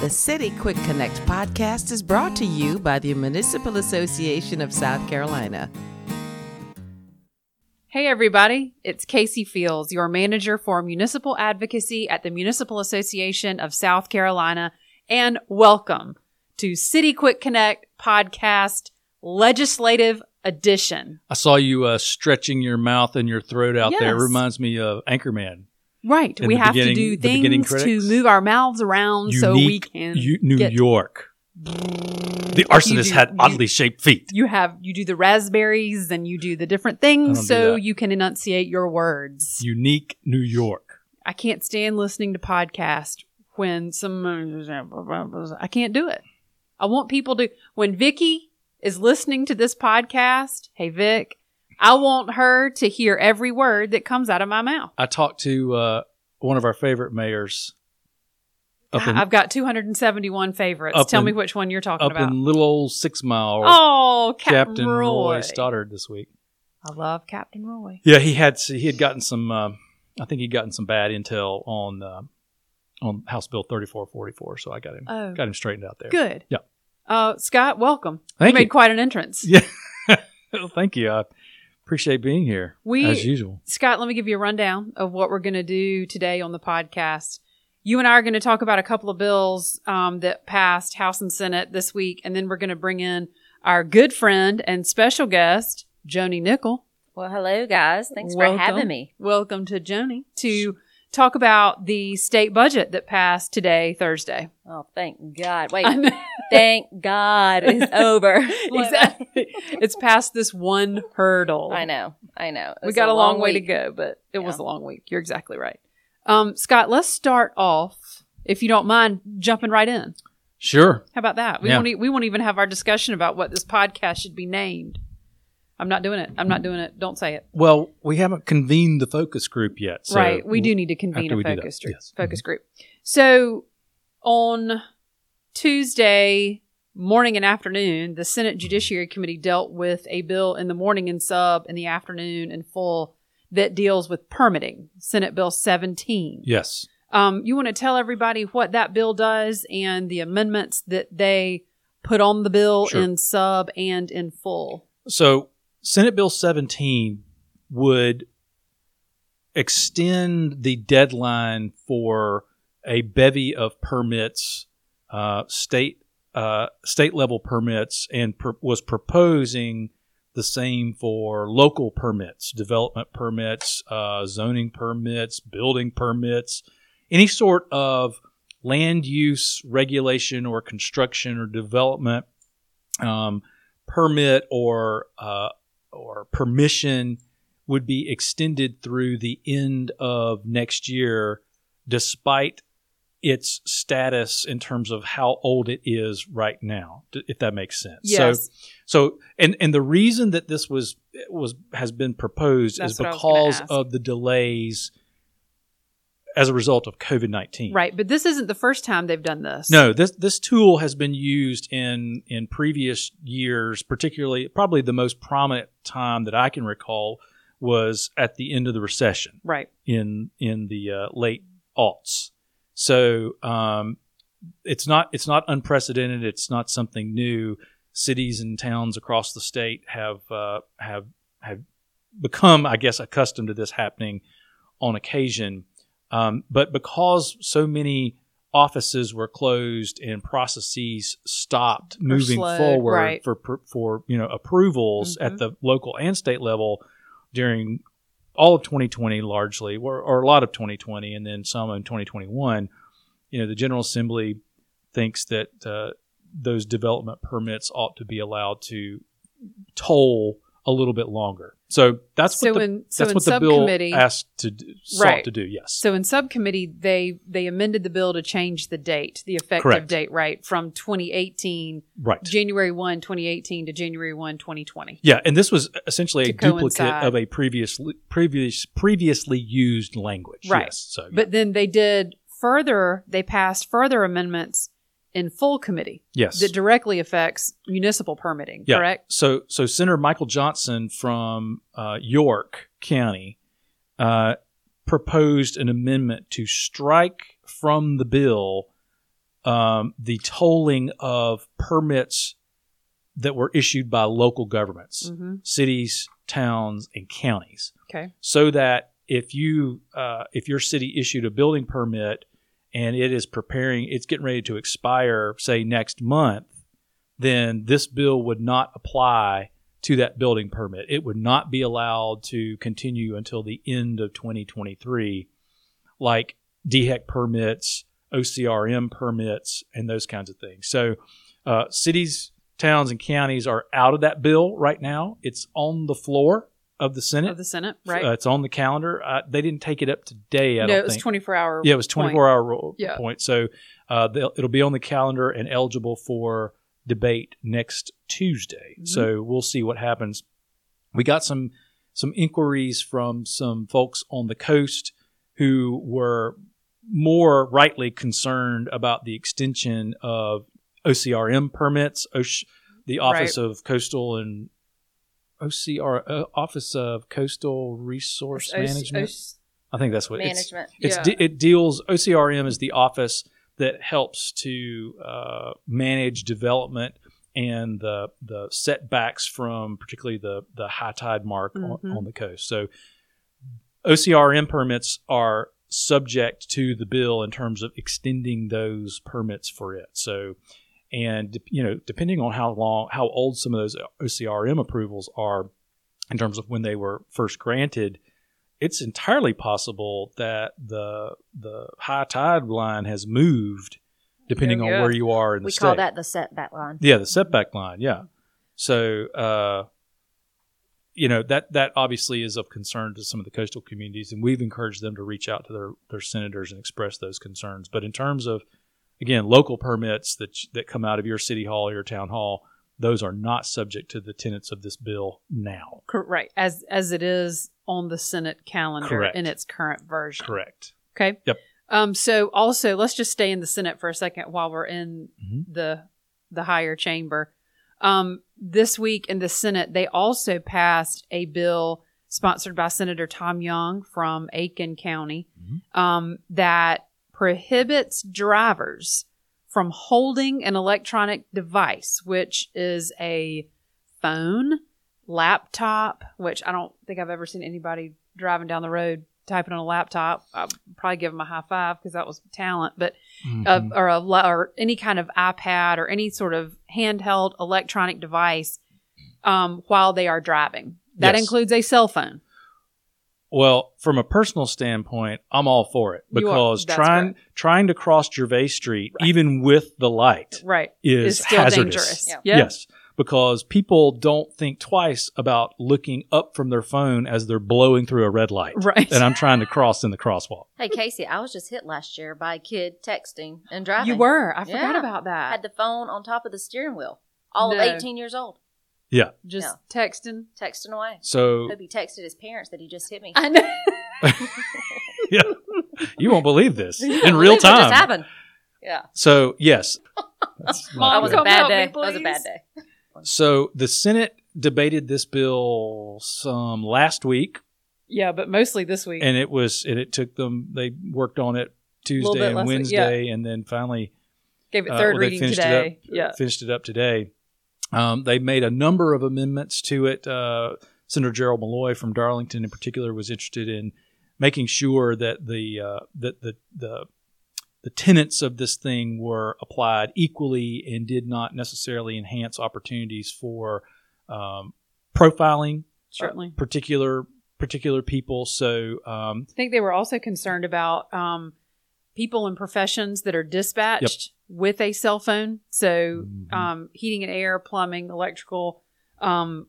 The City Quick Connect podcast is brought to you by the Municipal Association of South Carolina. Hey, everybody. It's Casey Fields, your manager for municipal advocacy at the Municipal Association of South Carolina. And welcome to City Quick Connect podcast legislative edition. I saw you uh, stretching your mouth and your throat out there. It reminds me of Anchorman. Right. We have to do things to move our mouths around so we can. U- New get- York. The arsonist do- had you- oddly shaped feet. You have, you do the raspberries and you do the different things so you can enunciate your words. Unique New York. I can't stand listening to podcast when some I can't do it. I want people to when Vicky is listening to this podcast, hey Vic, I want her to hear every word that comes out of my mouth. I talked to uh, one of our favorite mayors up in, I've got 271 favorites. up Tell in- me which one you're talking up about. in little old Six Mile. oh, Captain, Captain Roy. Roy Stoddard this week. I love Captain Roy. Yeah, he had he had gotten some. Uh, I think he'd gotten some bad intel on uh, on House Bill thirty four forty four. So I got him Oh, got him straightened out there. good. Yeah. Uh, Scott, welcome. Thank you made quite an entrance. Yeah. well, thank you. I appreciate being here We- as usual. Scott, let me give you a rundown of what we're going to do today on the podcast. You and I are going to talk about a couple of bills um, that passed House and Senate this week, and then we're going to bring in our good friend and special guest, Joni Nickel. Well, hello, guys. Thanks Welcome. for having me. Welcome to Joni to talk about the state budget that passed today, Thursday. Oh, thank God. Wait, thank God it's over. exactly. It's past this one hurdle. I know. I know. we got a long, way to go, but it was a long week. You're exactly right. Um, Scott, let's start off, if you don't mind, jumping right in. Sure. How about that? We Yeah. won't. E- we won't even have our discussion about what this podcast should be named. I'm not doing it. I'm not doing it. Don't say it. Well, we haven't convened the focus group yet. So right. We do need to convene a we do that, focus group. yes. Focus group. So on Tuesday morning and afternoon, the Senate Judiciary Committee dealt with a bill in the morning and sub, in the afternoon and full that deals with permitting. Senate Bill 17. Yes. Um, you want to tell everybody what that bill does and the amendments that they put on the bill Sure. in sub and in full. So Senate Bill 17 would extend the deadline for a bevy of permits, uh, state uh, state level permits, and pr- was proposing the same for local permits, development permits, uh, zoning permits, building permits, any sort of land use regulation or construction or development um, permit or uh, or permission would be extended through the end of next year, despite its status in terms of how old it is right now. If that makes sense. Yes. So, so and and the reason that this was was has been proposed That's is what I was gonna because of the delays as a result of COVID nineteen. right. But this isn't the first time they've done this. No, this this tool has been used in in previous years, particularly probably the most prominent time that I can recall was at the end of the recession Right. in in the uh, late aughts. So um, it's not it's not unprecedented. It's not something new. Cities and towns across the state have uh, have have become, I guess, accustomed to this happening on occasion. Um, but because so many offices were closed and processes stopped moving slowed, forward right. for for- you know approvals Mhm. at the local and state level during all of 2020 largely or, or a lot of 2020 and then some in 2021 you know the general assembly thinks that uh, those development permits ought to be allowed to toll a little bit longer so that's So what the, in- so that's what the bill subcommittee- asked to do, sought Right. to do yes So in subcommittee, they they amended the bill to change the date, the effective Correct. date, right, from 2018, right January 1, 2018 to January 1, 2020. yeah and this was essentially a duplicate coincide. of a previously previous previously used language Right. yes so yeah. But then they did further, they passed further amendments in full committee yes that directly affects municipal permitting, Yeah. correct? So, so Senator Michael Johnson from uh, York County uh, proposed an amendment to strike from the bill um, the tolling of permits that were issued by local governments, Mm-hmm. cities, towns, and counties Okay. so that if you uh, if your city issued a building permit and it is preparing it's getting ready to expire say next month then this bill would not apply to that building permit. It would not be allowed to continue until the end of 2023 like DHEC permits OCRM permits and those kinds of things. So uh, cities towns and counties are out of that bill right now. It's on the floor of the Senate Of the Senate, right? uh, it's on the calendar. Uh, they didn't take it up today. I no, it was 24 hour. yeah, it was 24 hour ro- Yeah. point. So uh, it'll be on the calendar and eligible for debate next Tuesday. Mhm. So we'll see what happens. We got some some inquiries from some folks on the coast who were more rightly concerned about the extension of OCRM permits, OSH, the Office of Coastal and OCR uh, Office of Coastal Resource O- O- Management. I think that's what it's Management. it's Yeah. de- it deals OCRM is the office that helps to uh, manage development and the the setbacks from particularly the the high tide mark Mhm. on, on the coast. So OCRM permits are subject to the bill in terms of extending those permits for it. So and you know depending on how long how old some of those OCRM approvals are in terms of when they were first granted it's entirely possible that the the high tide line has moved depending Yeah, on yeah. where you are in the We state. call that the setback line. yeah, the setback line. Yeah. So, uh, you know that that obviously is of concern to some of the coastal communities, and we've encouraged them to reach out to their their senators and express those concerns. But in terms of again local permits that that come out of your city hall or your town hall, those are not subject to the tenets of this bill now. Cor- right. As as it is on the Senate calendar Correct. in its current version. Correct. Okay. Yep. Um, so also let's just stay in the Senate for a second while we're in Mhm. the the higher chamber. Um, this week in the Senate, they also passed a bill sponsored by Senator Tom Young from Aiken County Mhm. um, that prohibits drivers from holding an electronic device, which is a phone, laptop, which I don't think I've ever seen anybody driving down the road typing on a laptop. I'd probably give them a high five because that was talent, but uh, Mhm. or a or any kind of iPad or any sort of handheld electronic device um, while they are driving. That Yes. includes a cell phone. Well, from a personal standpoint, I'm all for it You are- because trying right. trying to cross Gervais Street, Right. even with the light, Right. is It's still hazardous. dangerous. Yeah. Yeah. Yes, because people don't think twice about looking up from their phone as they're blowing through a red light. Right. And I'm trying to cross in the crosswalk. Hey Casey, I was just hit last year by a kid texting and driving. you were. I forgot Yeah. about that. had the phone on top of the steering wheel. All No. of 18 years old, Yeah. Just texting. texting away. So Hope he texted his parents that he just hit me. I know. yeah, you won't believe this in believe real what just time. happened. Yeah, So yes, That's Mom, that was a bad help me, day. That was a bad day. So the Senate debated this bill some last week. yeah, but mostly this week. and it was and it took them they worked on it Tuesday and less than- Wednesday and then finally Gave it uh, third well, reading today. it up yeah. finished it up today um, they made a number of amendments to it uh, Senator Gerald Malloy from Darlington in particular was interested in making sure that the uh, that the the the tenets of this thing were applied equally and did not necessarily enhance opportunities for um, profiling uh, Certainly. particular particular people. So um, I think they were also concerned about um, people in professions that are dispatched with a cell phone. So, Mhm. um, heating and air, plumbing, electrical, um,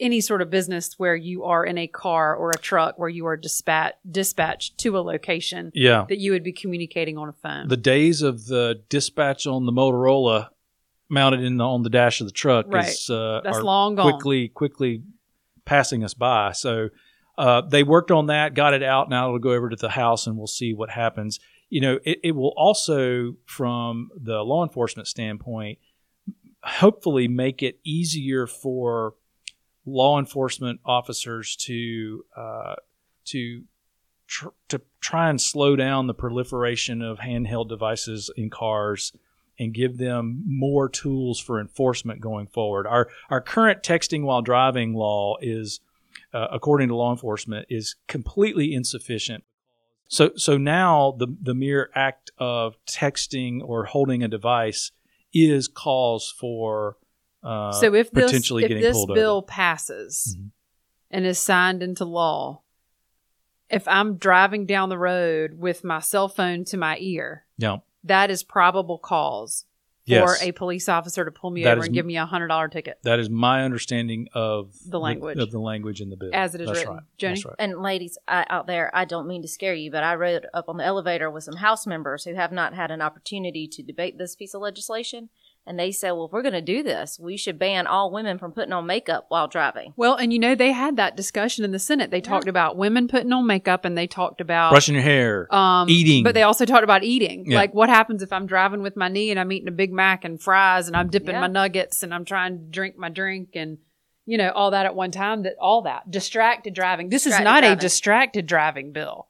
any sort of business where you are in a car or a truck where you are dispatch dispatched to a location yeah, that you would be communicating on a phone. the days of the dispatch on the Motorola mounted in the, on the dash of the truck Right. is uh, That's long gone. quickly quickly passing us by. So uh, they worked on that, got it out. Now it'll go over to the House, and we'll see what happens. You know, it, it will also, from the law enforcement standpoint, hopefully make it easier for law enforcement officers to uh, to tr- to try and slow down the proliferation of handheld devices in cars and give them more tools for enforcement going forward. Our our current texting while driving law is, uh, according to law enforcement, is completely insufficient. So so now the the mere act of texting or holding a device is cause for uh, so if this potentially if getting this pulled bill over. passes Mhm. and is signed into law, if I'm driving down the road with my cell phone to my ear, Yeah. that is probable cause Yes. for a police officer to pull me That over is and give me a hundred dollar ticket. That is my understanding of The language. of the language in the bill As it is That's written. Right. Jenny? That's right. And ladies I, out there, I don't mean to scare you, but I rode up on the elevator with some House members who have not had an opportunity to debate this piece of legislation. And they said, well, if we're going to do this, we should ban all women from putting on makeup while driving. Well, and you know they had that discussion in the Senate. They talked about women putting on makeup, and they talked about Brushing your hair, um, eating. But they also talked about eating. Yeah. Like what happens if I'm driving with my knee and I'm eating a Big Mac and fries and I'm dipping Yeah. my nuggets and I'm trying to drink my drink and you know all that at one time. That all that distracted driving. This is Distracted not a distracted driving bill.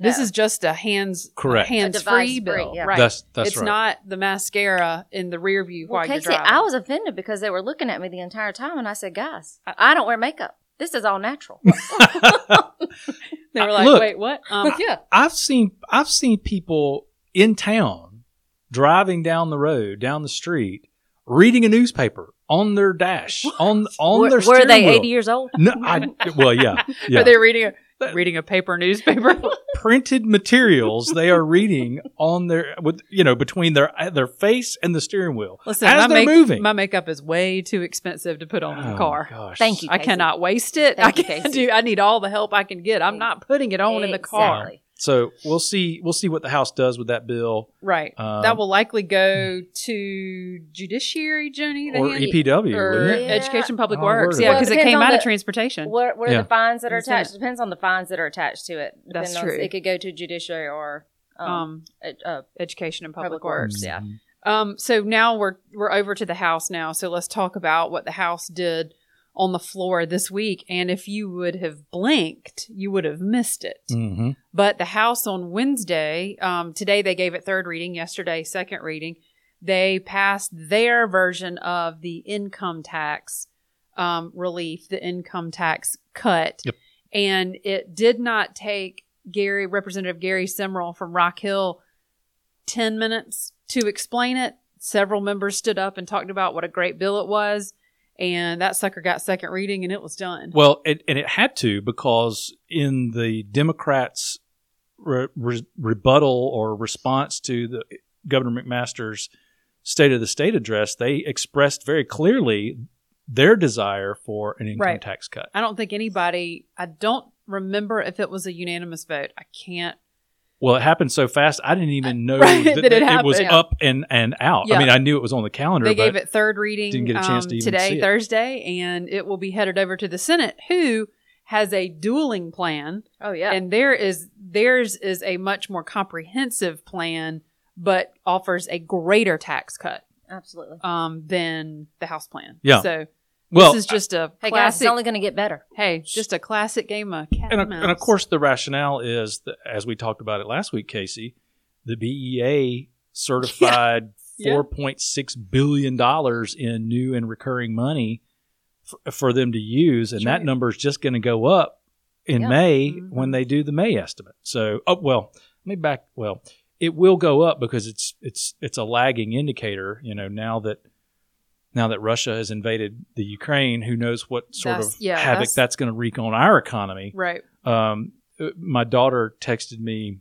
This No. is just a hands Correct. hands free device-free, bill. yeah. Right. That's- that's it's right. not the mascara in the rear view Well, while you're driving. I was offended because they were looking at me the entire time. And I said, guys, I don't wear makeup. This is all natural. they were like, Look. "Wait, what?" Um, yeah. I've seen I've seen people in town driving down the road, down the street, reading a newspaper on their dash, on on were, their were steering they wheel. 80 years old? No, I, well, yeah, yeah. Are they reading a reading a paper newspaper? Printed materials they are reading on their with you know between their uh, their face and the steering wheel Listen, as my, they're make- moving. my makeup is way too expensive to put on in Oh, the car. gosh. Thank you. I Casey. cannot waste it. Thank I can't Casey. do. I need all the help I can get. I'm not putting it on in the car. Exactly. So we'll see we'll see what the House does with that bill Right. Um, that will likely go to judiciary, Jenny, or hand- EPW. or? Yeah. education, public Oh, works. word. Yeah, Well, it because it came on out of transportation. What, what are Yeah. the fines that are Isn't it? attached? Depends on the fines that are attached to it. That's Depending on- true. It could go to judiciary or um, Um, uh, uh, education and public, Public works. Works. yeah. Um, so now we're we're over to the House now. So let's talk about what the House did on the floor this week. And if you would have blinked, you would have missed it. Mm-hmm. But the House on Wednesday, um, today they gave it third reading, yesterday second reading. They passed their version of the income tax um, relief, the income tax cut, Yep. and it did not take Gary, Representative Gary Simrill from Rock Hill, ten minutes to explain it. Several members stood up and talked about what a great bill it was, and that sucker got second reading and it was done. Well, it, and it had to because in the Democrats' re- re- rebuttal or response to the Governor McMaster's State of the State address, they expressed very clearly their desire for an income Right. tax cut. I don't think anybody. I don't remember if it was a unanimous vote. I can't. Well, it happened so fast, I didn't even know Right, that, that it it was happened. up and, and out. Yeah. I mean, I knew it was on the calendar. They but gave it third reading didn't get a chance um, to even see today, it. Thursday, and it will be headed over to the Senate, who has a dueling plan, oh yeah. and there is theirs is a much more comprehensive plan, but offers a greater tax cut Absolutely. um, than the House plan. Yeah. So well, this is just a Hey guys, classic. it's only going to get better. hey, just a classic game of cat and, and, and of course, the rationale is that, as we talked about it last week, Casey, the BEA certified Yeah. four point six billion dollars in new and recurring money f- for them to use, and That's that number is just going to go up in Yeah. May Mhm. when they do the May estimate. So, oh well, let me back. Well, it will go up because it's it's it's a lagging indicator. You know, now that. Now that Russia has invaded the Ukraine, who knows what sort That's- of yeah, havoc that's- that's going to wreak on our economy right. um, my daughter texted me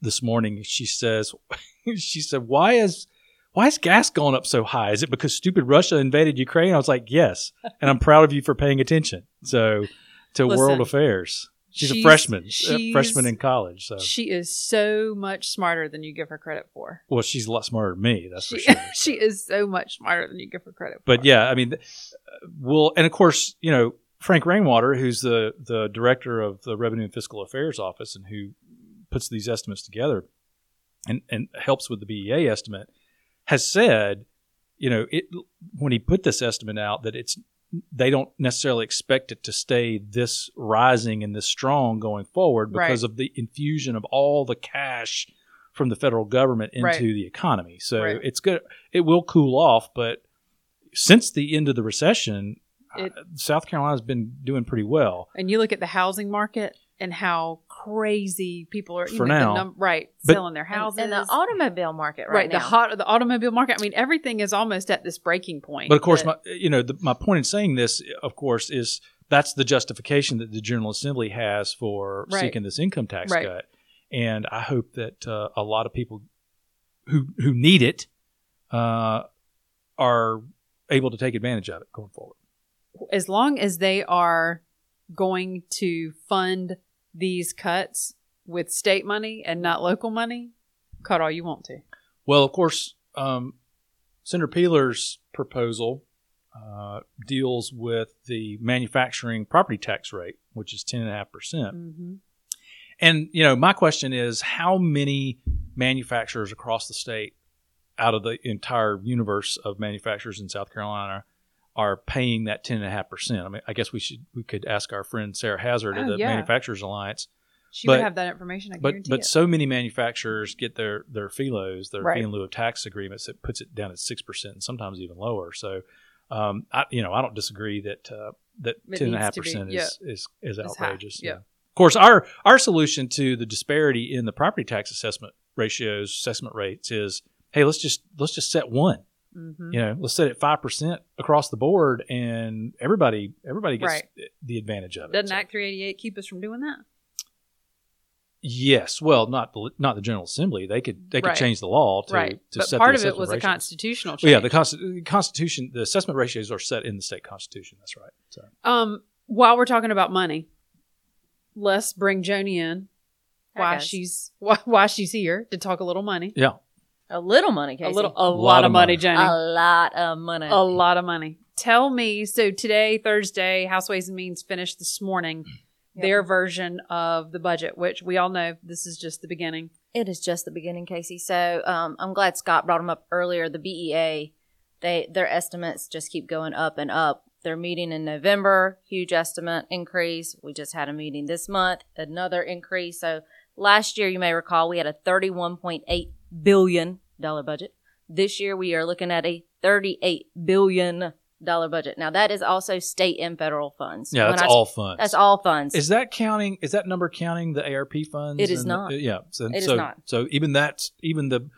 this morning. She says, she said, why is why is gas going up so high? Is it because stupid Russia invaded Ukraine? I was like, yes, and I'm proud of you for paying attention. So to Listen, world affairs. She's, a freshman, she's- freshman, a freshman in college. So She is so much smarter than you give her credit for. well, she's a lot smarter than me. That's She, for sure. she is so much smarter than you give her credit for. but yeah, I mean, uh, and of course, you know, Frank Rainwater, who's the the director of the Revenue and Fiscal Affairs Office, and who puts these estimates together, and and helps with the BEA estimate, has said, you know, it when he put this estimate out that it's they don't necessarily expect it to stay this rising and this strong going forward because Right. of the infusion of all the cash from the federal government into Right. the economy. So Right. it's good. It will cool off, but since the end of the recession, It- South Carolina's been doing pretty well. And you look at the housing market and how crazy people are For even the now. num- right But- selling their houses. And, and the automobile market right, right, now. the hot the automobile market. I mean, everything is almost at this breaking point. But of course, that- my, you know, the, my point in saying this, of course, is that's the justification that the General Assembly has for Right. seeking this income tax Right. cut. And I hope that uh, a lot of people who who need it uh, are able to take advantage of it going forward. as long as they are going to fund these cuts with state money and not local money, cut all you want to. Well, of course, um, Senator Peeler's proposal uh, deals with the manufacturing property tax rate, which is ten and a half percent. Mm-hmm. And you know, my question is, how many manufacturers across the state, out of the entire universe of manufacturers in South Carolina, are paying that ten and a half percent? I mean, I guess we should we could ask our friend Sara Hazzard of Oh, the yeah. Manufacturers Alliance. She But- would have that information. I But but it. so many manufacturers get their their FILOTs, their Right. fee in lieu of tax agreements that puts it down at six percent and sometimes even lower. So, um, I you know I don't disagree that uh, that It ten and a half percent is, is is high, outrageous. yeah. Of course, our our solution to the disparity in the property tax assessment ratios, assessment rates is, hey, let's just let's just set one. Mhm. You know, let's set it five percent across the board, and everybody everybody gets Right. the advantage of it. Doesn't So- Act 388 keep us from doing that? Yes, well, not the not the General Assembly. They could they could Right. change the law to, right. to but set part the of it assessment was a constitutional change. Well, yeah, the Consti- Constitution, the assessment ratios are set in the state constitution. That's right. So Um, while we're talking about money, let's bring Joni in. Why she's why, why she's here to talk a little money. yeah, a little money, Casey. A little, a, lot, of money, Joni. a lot of money. a lot of money. Tell me, so today, Thursday, House Ways and Means finished this morning Yep. their version of the budget, which we all know this is just the beginning. It is just the beginning, Casey. So um, I'm glad Scott brought them up earlier. The BEA, they their estimates just keep going up and up. They're meeting in November, huge estimate increase. We just had a meeting this month, another increase. So last year, you may recall, we had a 31.8 billion dollar budget. This year, we are looking at a 38 billion dollar budget. Now that is also state and federal funds. yeah, When that's I- all funds. That's all funds. Is that counting? Is that number counting the ARP funds? It is not. The, yeah, so, It is so, not. So even that's even the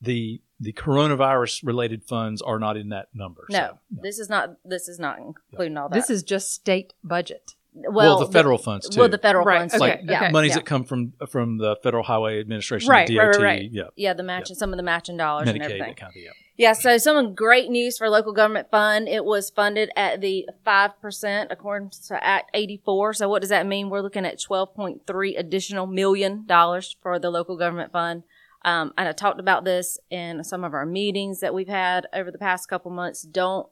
the the coronavirus related funds are not in that number. no, so, yeah. this is not. This is not including all that. This is just state budget. Well, the federal funds too. Well, the federal Right, funds, okay, like yeah, okay. monies yeah. that come from from the Federal Highway Administration, Right, the right, DOT, right, right. yeah, yeah, the matching, some of the matching dollars and Medicaid, everything. that kind of yeah. Yeah, so some great news for local government fund. It was funded at the five percent according to Act eighty four. So what does that mean? We're looking at twelve point three additional million dollars for the local government fund. Um, and I talked about this in some of our meetings that we've had over the past couple months. Don't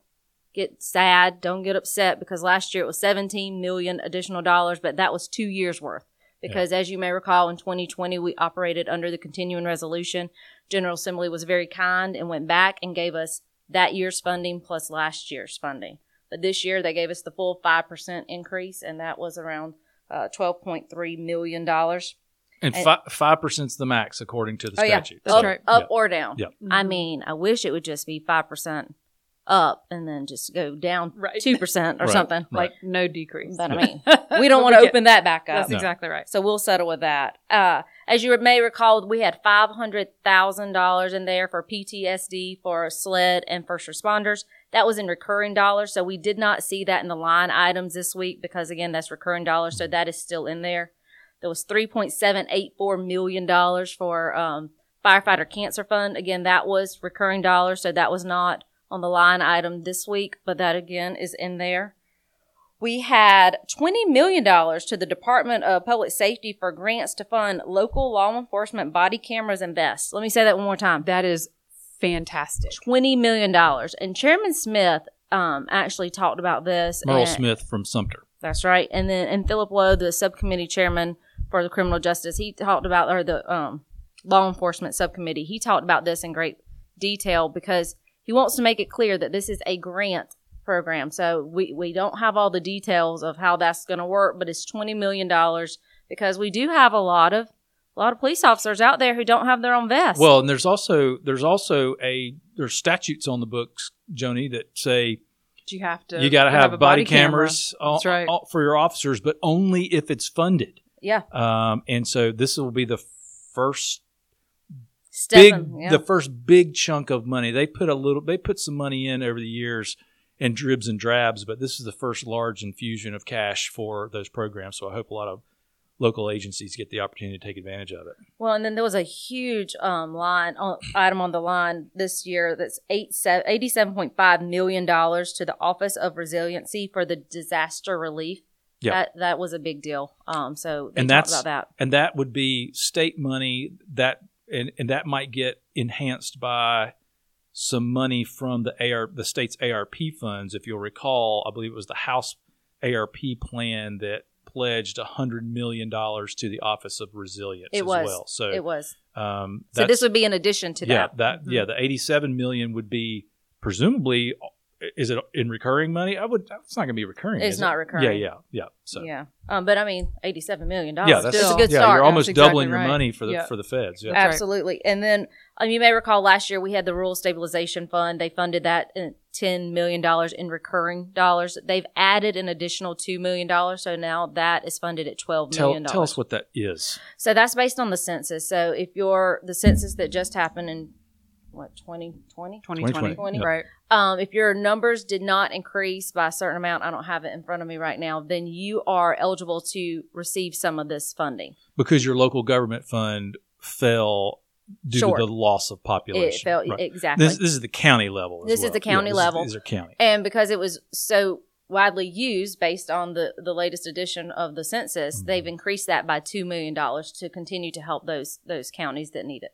get sad, don't get upset because last year it was 17 million additional dollars, but that was two years worth. Because as you may recall, in 2020, we operated under the continuing resolution. General Assembly was very kind and went back and gave us that year's funding plus last year's funding. But this year they gave us the full 5% increase, and that was around uh, $12.3 million. Oh, And And- five percent is the max according to the yeah, statute. That's up, right. up Yeah. or down. Yeah. I mean, I wish it would just be 5% up and then just go down Right. 2% or Right. something. like no decrease. But I mean, we don't want to open that back up. That's No. exactly right. So we'll settle with that. Uh, as you may recall, we had five hundred thousand dollars in there for PTSD, for SLED, and first responders. That was in recurring dollars, so we did not see that in the line items this week because again, that's recurring dollars, so that is still in there. There was three point seven eight four million dollars for um, firefighter cancer fund. Again, that was recurring dollars, so that was not on the line item this week, but that again is in there we had $20 million to the Department of Public Safety for grants to fund local law enforcement body cameras and vests. Let me say that one more time. That is fantastic. $20 million. And Chairman Smith um, actually talked about this. Murrell and- Smith from Sumter. That's right. And then, and Phillip Lowe, the subcommittee chairman for the criminal justice, he talked about, or the um, law enforcement subcommittee, he talked about this in great detail because he wants to make it clear that this is a grant program. So we, we don't have all the details of how that's going to work, but it's $20 million because we do have a lot of a lot of police officers out there who don't have their own vest. Well, and there's also there's also a there's statutes on the books, Joni, that say You have to. you got to have, a body, camera. cameras all- That's right. all- for your officers, but only if it's funded. yeah, Um, and so this will be the first Stefan, big yeah. the first big chunk of money. They put a little they put some money in over the years in dribs and drabs, but this is the first large infusion of cash for those programs. So I hope a lot of local agencies get the opportunity to take advantage of it. Well, and then there was a huge um, line on, item on the line this year that's eight point five million dollars to the Office of Resiliency for the disaster relief. Yeah. That that was a big deal. Um, so And that's- about that. and that would be state money that and, and that might get enhanced by some money from the AR the state's ARP funds. If you'll recall, I believe it was the House ARP plan that pledged hundred million dollars to the Office of Resilience It as was. well. So It was. um, So this would be in addition to yeah that. that Mhm. yeah the eighty seven million would be presumably is it in recurring money? I would it's not going to be recurring. It's is not it? recurring. Yeah, yeah, yeah. So Yeah. Um, but I mean, eighty-seven million dollars. yeah, that's a Still. good yeah, start. You're almost exactly doubling your money for the Yeah. for the feds. Yeah. That's right. Absolutely. And then um, you may recall last year we had the Rural Stabilization Fund. They funded that in $10 million in recurring dollars. They've added an additional $2 million. So now that is funded at $12 Tell, million. tell us what that is. So that's based on the census. So if you're the census that just happened in what, 2020? 2020. 2020, yeah. Right. Um, if your numbers did not increase by a certain amount, I don't have it in front of me right now, then you are eligible to receive some of this funding. Because your local government fund fell due Short. to the loss of population. It felt Right. exactly. This, this is the county level. as This is the county Yeah, this level. These are county. and because it was so widely used based on the, the latest edition of the census, Mm-hmm. they've increased that by two million dollars to continue to help those those counties that need it.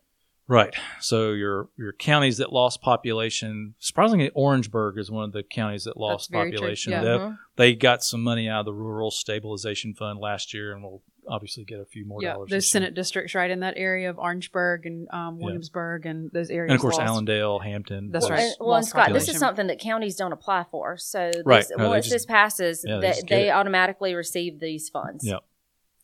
Right. So your your counties that lost population, surprisingly, Orangeburg is one of the counties that lost very true. population. Yeah. They, Mhm. they got some money out of the Rural Stabilization Fund last year, and we'll obviously get a few more Yeah, dollars. those this year. Senate districts right in that area of Orangeburg and um, Yeah. Williamsburg and those areas. and of course lost. Allendale, Hampton. That's right. Well, and Lost Scott, this is something that counties don't apply for. So this, Right. No, once just- this passes, yeah, they they, they automatically receive these funds. Yep.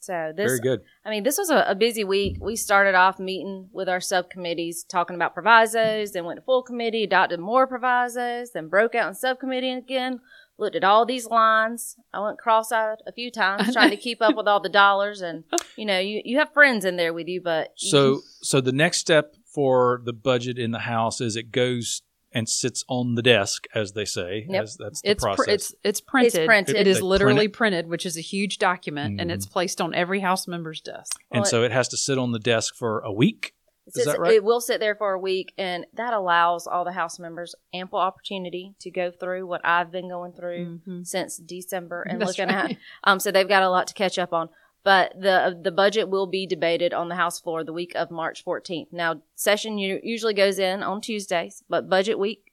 So this, Very good. I mean, this was a, a busy week. We started off meeting with our subcommittees, talking about provisos, then went to full committee, adopted more provisos, then broke out in subcommittee again. Looked at all these lines. I went cross-eyed a few times, trying to keep up with all the dollars. And you know, you you have friends in there with you, but you- So so the next step for the budget in the House is it goes and sits on the desk, as they say. Yep. As that's the It's pr- process. it's it's printed. printed. It is They print literally it. printed, which is a huge document, and Mhm. it's placed on every House member's desk. and Well, so it has to sit on the desk for a week. It Is sits- that right? It will sit there for a week, and that allows all the House members ample opportunity to go through what I've been going through Mhm. since December and That's looking right. at. Um, so they've got a lot to catch up on. But the the budget will be debated on the House floor the week of March 14th. Now, session usually goes in on Tuesdays, but budget week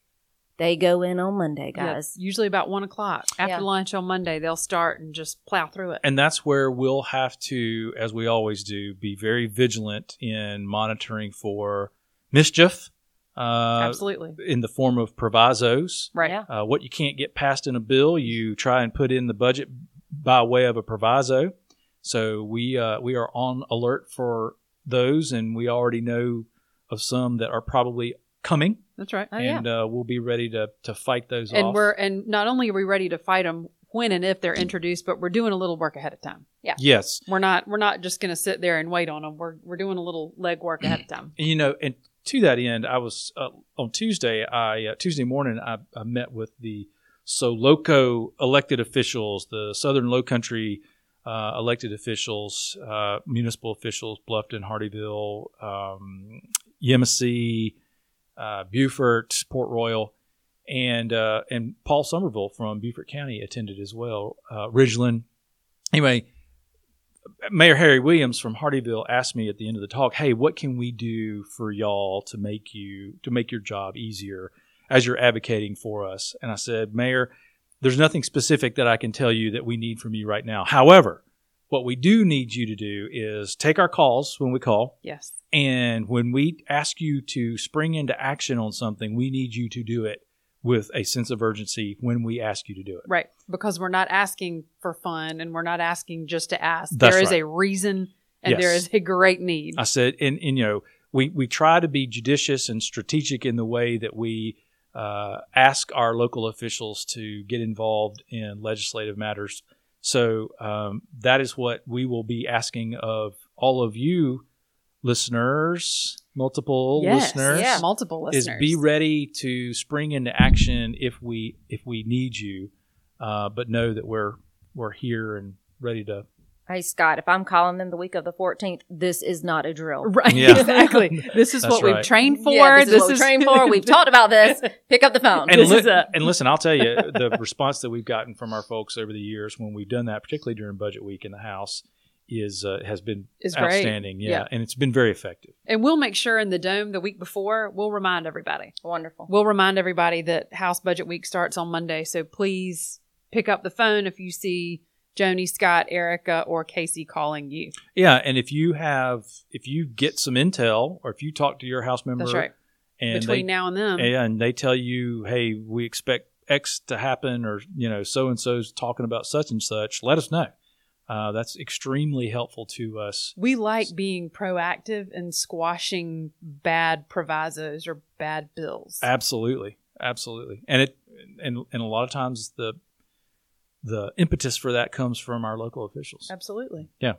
they go in on Monday, Yeah, guys. usually about one o'clock after Yeah. lunch on Monday, they'll start and just plow through it. And that's where we'll have to, as we always do, be very vigilant in monitoring for mischief. Uh, Absolutely, in the form of provisos. right. Yeah. Uh, what you can't get passed in a bill, you try and put in the budget by way of a proviso. So we uh, we are on alert for those, and we already know of some that are probably coming, That's right. Oh, yeah. and uh, we'll be ready to to fight those and off. we're and not only are we ready to fight them when and if they're introduced, but we're doing a little work ahead of time. Yeah. yes, We're not we're not just going to sit there and wait on them. We're we're doing a little leg work ahead of time. You know, and to that end, I was uh, on Tuesday. I uh, Tuesday morning, I, I met with the Soloco elected officials, the Southern Low Country uh, elected officials, uh, municipal officials, Bluffton, Hardeeville, um, Yemassee, uh, Beaufort, Port Royal, and uh, and Paul Sommerville from Beaufort County attended as well. Uh, Ridgeland. Anyway, Mayor Harry Williams from Hardeeville asked me at the end of the talk, "Hey, what can we do for y'all to make you to make your job easier as you're advocating for us?" And I said, "Mayor, there's nothing specific that I can tell you that we need from you right now. However, what we do need you to do is take our calls when we call, Yes. and when we ask you to spring into action on something, we need you to do it with a sense of urgency when we ask you to do it." Right. Because we're not asking for fun and we're not asking just to ask. That's there is right. a reason and there Yes. is a great need. I said, and, and you know, we, we try to be judicious and strategic in the way that we uh, ask our local officials to get involved in legislative matters. So um, that is what we will be asking of all of you listeners, multiple yes, listeners. Yeah. multiple listeners, Is be ready to spring into action if we if we need you, uh, but know that we're we're here and ready to Hey Scott, if I'm calling them the week of the 14th, this is not a drill. Right, Yeah. exactly. This is That's what we've trained for. Yeah, this, is what we're trained for. We've talked about this. Pick up the phone. and, li- a- and listen, I'll tell you the response that we've gotten from our folks over the years when we've done that, particularly during budget week in the House, is uh, has been Is great. outstanding. Yeah, Yeah. and it's been very effective. And we'll make sure in the dome the week before, we'll remind everybody. Wonderful. We'll remind everybody that House Budget Week starts on Monday. So please pick up the phone if you see Joni, Scott, Erica, or Casey calling you. Yeah, and if you have if you get some intel or if you talk to your House member, That's right. and Between they now and then. and they tell you, hey, we expect X to happen, or you know, so and so's talking about such and such, let us know. Uh, that's extremely helpful to us. we like being proactive and squashing bad provisos or bad bills. Absolutely, absolutely, and it and and a lot of times the the impetus for that comes from our local officials. Absolutely. Yeah.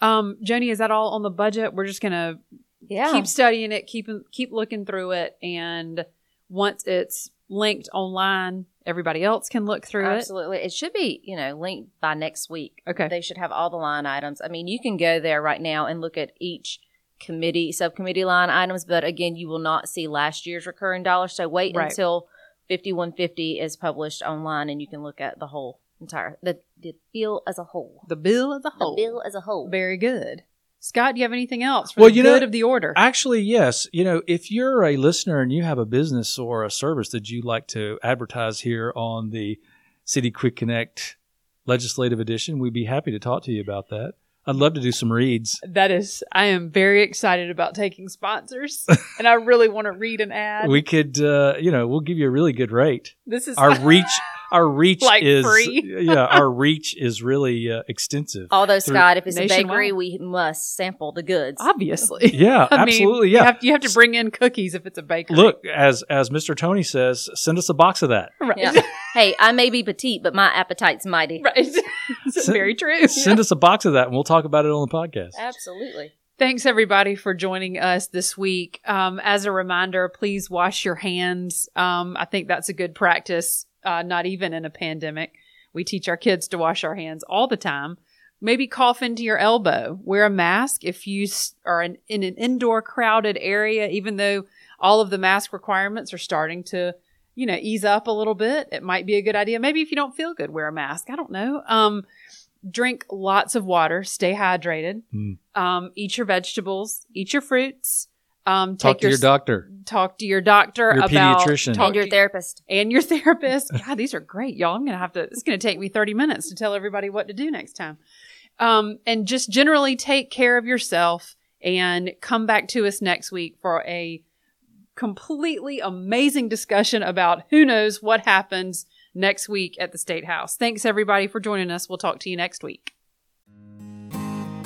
Um, Joni, is that all on the budget? We're just gonna Yeah. keep studying it, keep keep looking through it, and once it's linked online, everybody else can look through it. Absolutely. It should be, you know, linked by next week. Okay. They should have all the line items. I mean, you can go there right now and look at each committee, subcommittee line items, but again, you will not see last year's recurring dollars. So wait Right. until 5150 is published online and you can look at the whole entire, the, the bill as a whole. The bill as a The whole. bill as a whole. Very good. Scott, do you have anything else for Well, the you know, good of the order? Actually, yes. You know, if you're a listener and you have a business or a service that you'd like to advertise here on the City Quick Connect Legislative Edition, we'd be happy to talk to you about that. I'd love to do some reads. that is, I am very excited about taking sponsors, and I really want to read an ad. We could, uh, you know, we'll give you a really good rate. this is Our reach, our reach Like is free. yeah, our reach is really uh, extensive. Although, Through- Scott, if it's a bakery, we must sample the goods. obviously. Yeah, I mean, absolutely. You Yeah. have, you have to bring in cookies if it's a bakery. Look, as as Mr. Tony says, send us a box of that. right. Yeah. hey, I may be petite, but my appetite's mighty. right. It's very true. Send us a box of that, and we'll talk about it on the podcast. Absolutely. Thanks everybody for joining us this week. Um, as a reminder, please wash your hands. Um, I think that's a good practice, uh, not even in a pandemic. We teach our kids to wash our hands all the time. Maybe cough into your elbow. Wear a mask if you are in, in an indoor crowded area, even though all of the mask requirements are starting to, you know, ease up a little bit. It might be a good idea. Maybe if you don't feel good, wear a mask. I don't know. Um, drink lots of water. Stay hydrated. Mm. Um, eat your vegetables. Eat your fruits. Um, Talk take to your s- doctor. Talk to your doctor Your about pediatrician. talk and your therapist. and your therapist. God, these are great, y'all. I'm gonna have to. It's gonna take me 30 minutes to tell everybody what to do next time. Um, and just generally take care of yourself and come back to us next week for a completely amazing discussion about who knows what happens next week at the State House. Thanks everybody for joining us. We'll talk to you next week.